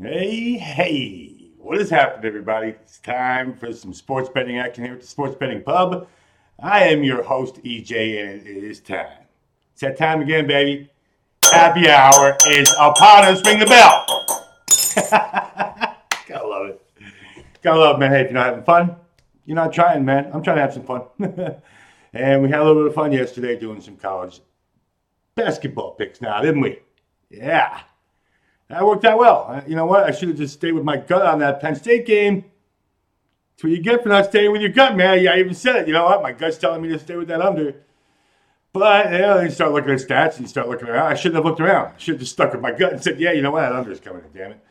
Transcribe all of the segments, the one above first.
Hey, hey, what has happened, everybody? It's time for some sports betting action here at the Sports Betting Pub. I am your host, EJ, and it is time. It's that time again, baby. Happy hour is upon us. Ring the bell. Gotta love it. Gotta love it, man. Hey, if you're not having fun, you're not trying, man. I'm trying to have some fun. and we had a little bit of fun yesterday doing some college basketball picks now, didn't we? Yeah. That worked out well. Uh, You know what? I should have just stayed with my gut on that Penn State game. That's what you get for not staying with your gut, man. Yeah, I even said it. You know what? My gut's telling me to stay with that under. But you know, you start looking at stats and you start looking around. I shouldn't have looked around. I should have just stuck with my gut and said, yeah, you know what? That under is coming in, damn it.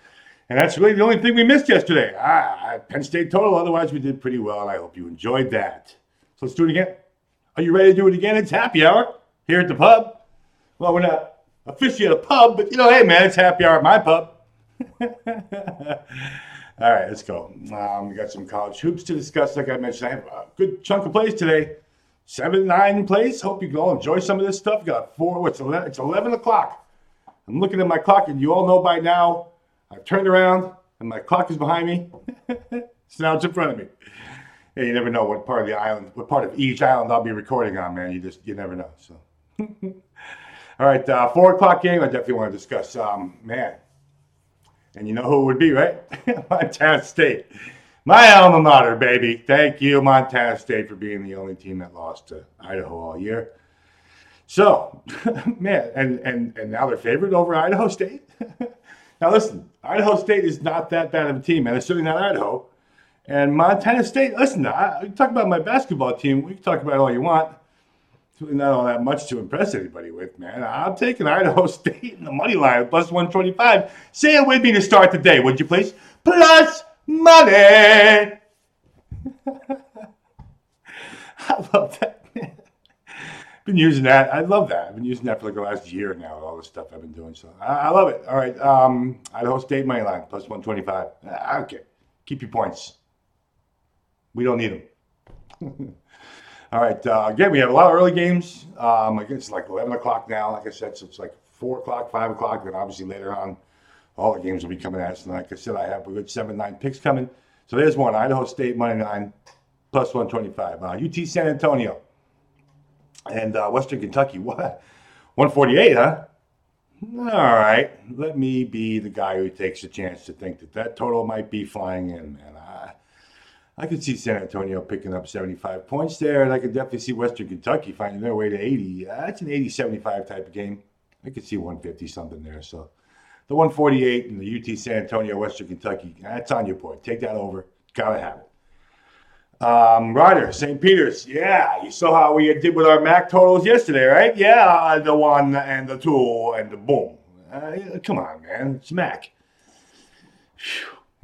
And that's really the only thing we missed yesterday. Ah, Penn State total. Otherwise, we did pretty well, and I hope you enjoyed that. So let's do it again. Are you ready to do it again? It's happy hour here at the pub. Well, we're not officially at a pub, but you know, hey man, it's happy hour at my pub. All right, let's go. Um, we got some college hoops to discuss. Like I mentioned, I have a good chunk of plays today. Seven, nine plays. Hope you can all enjoy some of this stuff. Got four. What's eleven? It's eleven o'clock. I'm looking at my clock, and you all know by now. I've turned around, and my clock is behind me. so now it's in front of me. Yeah, you never know what part of the island, what part of each island I'll be recording on, man. You just, you never know. So. All right, uh, four o'clock game. I definitely want to discuss. Um, man, and you know who it would be, right? Montana State, my alma mater, baby. Thank you, Montana State, for being the only team that lost to Idaho all year. So, man, and and and now they're favored over Idaho State. now listen, Idaho State is not that bad of a team, and It's certainly not Idaho. And Montana State, listen, I, you talk about my basketball team. We can talk about all you want. Not all that much to impress anybody with, man. I'm taking Idaho State in the money line plus 125. Say it with me to start the day, would you please? Plus money. I love that. Been using that. I love that. I've been using that for like the last year now. with All the stuff I've been doing. So I, I love it. All right. Um, Idaho State money line plus 125. Ah, Okay. Keep your points. We don't need them. All right. Uh, again, we have a lot of early games. Um, I it's like 11 o'clock now. Like I said, so it's like 4 o'clock, 5 o'clock. Then obviously later on, all the games will be coming at us. And like I said, I have a good 7 9 picks coming. So there's one Idaho State money line plus 125. Uh, UT San Antonio and uh, Western Kentucky. What? 148, huh? All right. Let me be the guy who takes a chance to think that that total might be flying in, man. I, could see San Antonio picking up 75 points there, and I could definitely see Western Kentucky finding their way to 80. That's an 80 75 type of game. I could see 150 something there. So the 148 and the UT San Antonio, Western Kentucky, that's on your board. Take that over. Gotta have it. Um, Rider, St. Peter's. Yeah, you saw how we did with our MAAC totals yesterday, right? Yeah, uh, the one and the two and the boom. Uh, come on, man. It's MAAC.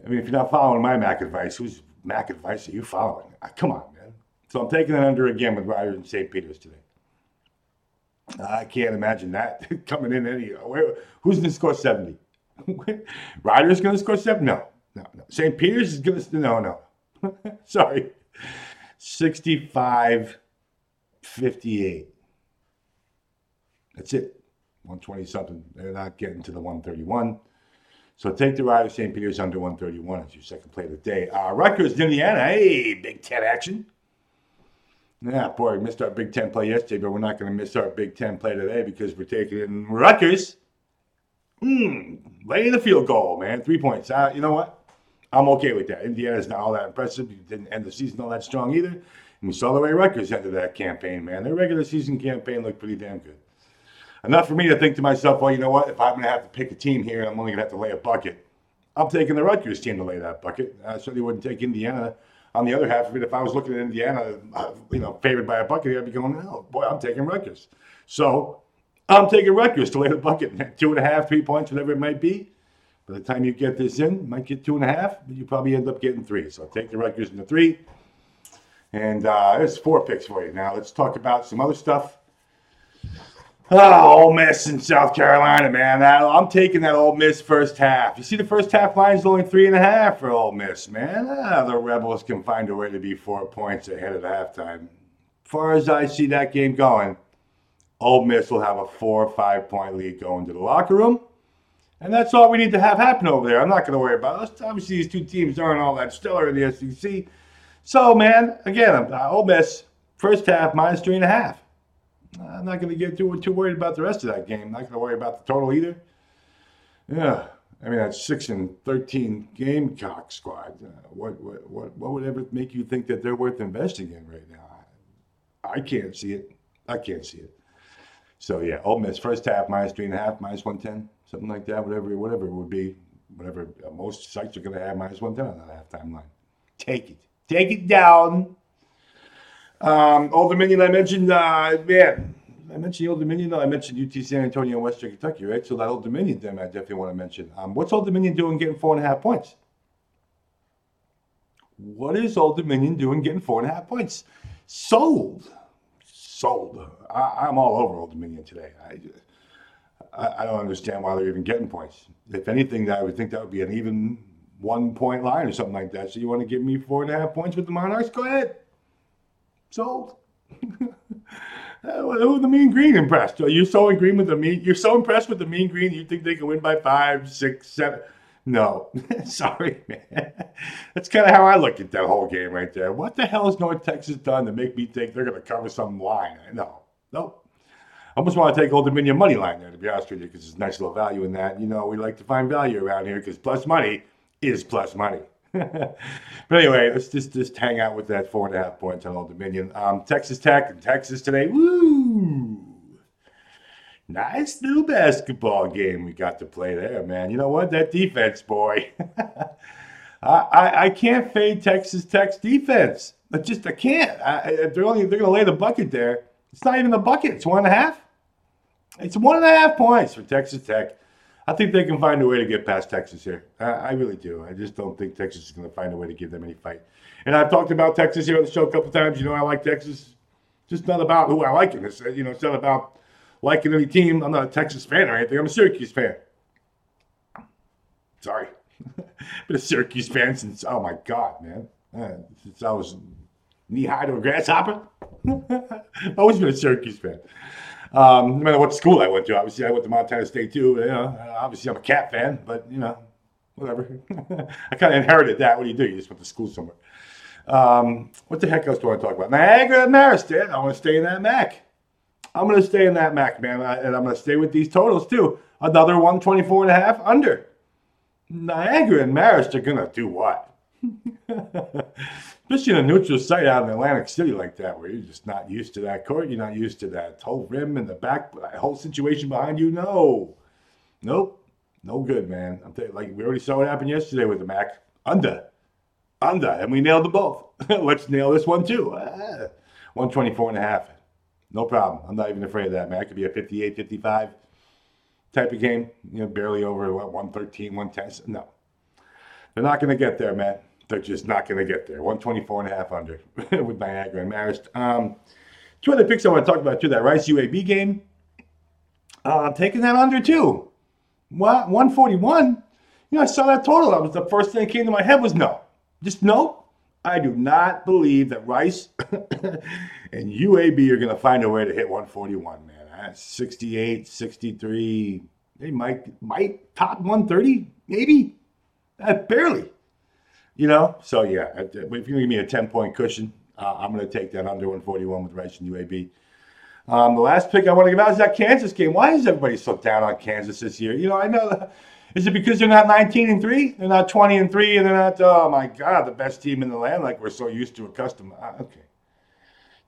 I mean, if you're not following my MAAC advice, whose MAAC advice are you following? Come on, man. So I'm taking it under again with Rider and St. Peter's today. I can't imagine that coming in any. Where, who's going to score 70? Rider's going to score 70? No, no, no. St. Peter's is going to. No, no. Sorry. 65 58. That's it. 120 something. They're not getting to the 131. So take the Rider St. Peter's under 131 as your second play of the day. Uh, Rutgers, Indiana. Hey, Big Ten action. Yeah, boy, missed our Big Ten play yesterday, but we're not going to miss our Big Ten play today because we're taking it in Rutgers. Hmm, laying the field goal, man. Three points. Uh, you know what? I'm okay with that. Indiana's not all that impressive. You didn't end the season all that strong either. And we saw the way Rutgers ended that campaign, man. Their regular season campaign looked pretty damn good. Enough for me to think to myself, well, you know what? If I'm going to have to pick a team here, I'm only going to have to lay a bucket. I'm taking the Rutgers team to lay that bucket. I certainly wouldn't take Indiana on the other half of it. If I was looking at Indiana, you know, favored by a bucket, I'd be going, oh, boy, I'm taking Rutgers. So I'm taking Rutgers to lay the bucket. Two and a half, three points, whatever it might be. By the time you get this in, might get two and a half, but you probably end up getting three. So take the Rutgers in the three. And uh, there's four picks for you. Now let's talk about some other stuff. Oh, Ole Miss in South Carolina, man. I'm taking that Ole Miss first half. You see, the first half line's only three and a half for Ole Miss, man. Ah, the Rebels can find a way to be four points ahead at halftime. Far as I see that game going, Ole Miss will have a four or five point lead going to the locker room. And that's all we need to have happen over there. I'm not going to worry about it. Obviously, these two teams aren't all that stellar in the SEC. So, man, again, uh, Ole Miss, first half, minus three and a half. I'm not going to get too, too worried about the rest of that game. not going to worry about the total either. Yeah. I mean, that's six and thirteen Gamecock squad. Uh, what, what, what, what would ever make you think that they're worth investing in right now? I can't see it. I can't see it. So yeah, Ole Miss first half minus three and a half, minus one ten, something like that. Whatever, whatever it would be, whatever uh, most sites are going to have minus one ten on that halftime line. Take it, take it down. Um, Old Dominion, I mentioned, uh, man, I mentioned Old Dominion. I mentioned UT San Antonio and Western Kentucky, right? So that Old Dominion thing, I definitely want to mention. Um, what's Old Dominion doing getting four and a half points? What is Old Dominion doing getting four and a half points? Sold, sold. I, am all over Old Dominion today. I, I, I don't understand why they're even getting points. If anything, I would think that would be an even one point line or something like that. So you want to give me four and a half points with the Monarchs? Go ahead. Sold. Who the Mean Green impressed? Are you so in agreement with the Mean? You're so impressed with the Mean Green? You think they can win by five, six, seven? No, sorry, man. That's kind of how I look at that whole game right there. What the hell has North Texas done to make me think they're going to cover some line? No, no. I almost want to take Old Dominion money line there, to be honest with you, because there's nice little value in that. You know, we like to find value around here because plus money is plus money. but anyway, let's just just hang out with that four and a half points on Old Dominion. Um, Texas Tech and Texas today. Woo! Nice little basketball game we got to play there, man. You know what? That defense, boy. I, I, I can't fade Texas Tech's defense. I just I can't. I, they're only they're gonna lay the bucket there. It's not even the bucket. It's one and a half. It's one and a half points for Texas Tech. I think they can find a way to get past Texas here. I, I really do. I just don't think Texas is going to find a way to give them any fight. And I've talked about Texas here on the show a couple times. You know, I like Texas. Just not about who I like in this. You know, it's not about liking any team. I'm not a Texas fan or anything. I'm a Syracuse fan. Sorry, been a Syracuse fan since oh my god, man, uh, since I was knee high to a grasshopper. I've always been a Syracuse fan. Um, no matter what school I went to, obviously I went to Montana State too. You know, obviously I'm a cat fan, but you know, whatever. I kind of inherited that. What do you do? You just went to school somewhere. Um, what the heck else do I want to talk about? Niagara and Marist. I want to stay in that MAAC. I'm going to stay in that MAAC, man, and I'm going to stay with these totals too. Another 124 and a half under. Niagara and Marist are going to do what? especially in a neutral site out in Atlantic City like that, where you're just not used to that court, you're not used to that whole rim and the back, that whole situation behind you. No, nope, no good, man. I'm like we already saw what happened yesterday with the MAAC under, under, and we nailed them both. Let's nail this one too. Ah, 124 and a half. No problem. I'm not even afraid of that, man. It could be a 58, 55 type of game. You know, barely over what 113, 110. No, they're not going to get there, man they're just not going to get there. 124 and a half under with Niagara and Marist. Um, two other picks I want to talk about too. That Rice UAB game. Uh, taking that under too. What 141? You know, I saw that total. That was the first thing that came to my head was no. Just no. I do not believe that Rice and UAB are going to find a way to hit 141, man. That's 68, 63. They might might top 130, maybe. Uh, barely. You know, so yeah, if you're gonna give me a 10 point cushion, uh, I'm gonna take that under 141 with Rice and UAB. Um, the last pick I want to give out is that Kansas game. Why is everybody so down on Kansas this year? You know, I know. That, is it because they're not 19 and three? They're not 20 and three, and they're not. Oh my God, the best team in the land, like we're so used to accustomed. Uh, okay,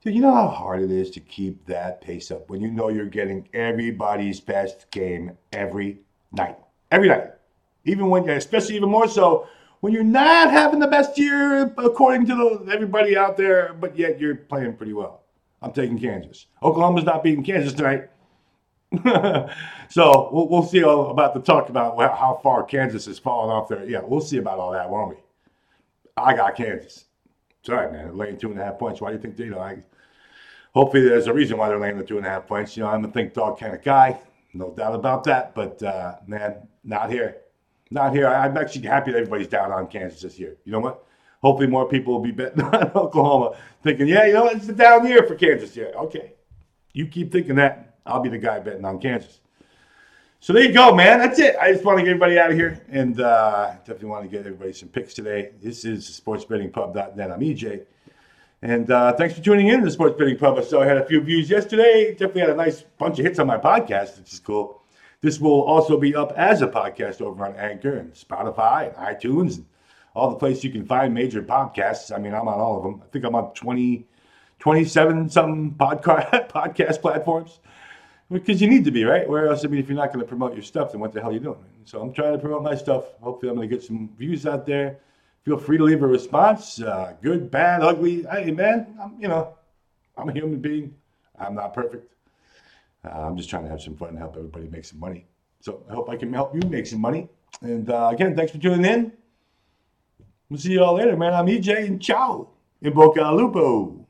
dude, you know how hard it is to keep that pace up when you know you're getting everybody's best game every night, every night, even when, especially even more so when you're not having the best year according to the, everybody out there, but yet you're playing pretty well. I'm taking Kansas. Oklahoma's not beating Kansas tonight. so we'll, we'll see all about the talk about how far Kansas has fallen off there. Yeah, we'll see about all that, won't we? I got Kansas. Sorry, man. laying two and a half points. Why do you think you know, I, hopefully there's a reason why they're laying the two and a half points. You know, I'm a think dog kind of guy. No doubt about that. But, uh, man, not here. Not here. I'm actually happy that everybody's down on Kansas this year. You know what? Hopefully, more people will be betting on Oklahoma, thinking, yeah, you know, it's a down year for Kansas. Yeah, okay. You keep thinking that. I'll be the guy betting on Kansas. So there you go, man. That's it. I just want to get everybody out of here and uh, definitely want to get everybody some picks today. This is sportsbettingpub.net. I'm EJ. And uh, thanks for tuning in to the Sports Betting Pub. So I had a few views yesterday. Definitely had a nice bunch of hits on my podcast, which is cool. This will also be up as a podcast over on Anchor and Spotify and iTunes and all the places you can find major podcasts. I mean, I'm on all of them. I think I'm on 20, 27 something podcast, podcast platforms because you need to be, right? Where else, I mean, if you're not going to promote your stuff, then what the hell are you doing? So I'm trying to promote my stuff. Hopefully, I'm going to get some views out there. Feel free to leave a response, uh, good, bad, ugly. Hey, man, I'm, you know, I'm a human being. I'm not perfect. Uh, I'm just trying to have some fun and help everybody make some money. So I hope I can help you make some money. And uh, again, thanks for tuning in. We'll see you all later, man. I'm EJ and ciao in Boca Lupo.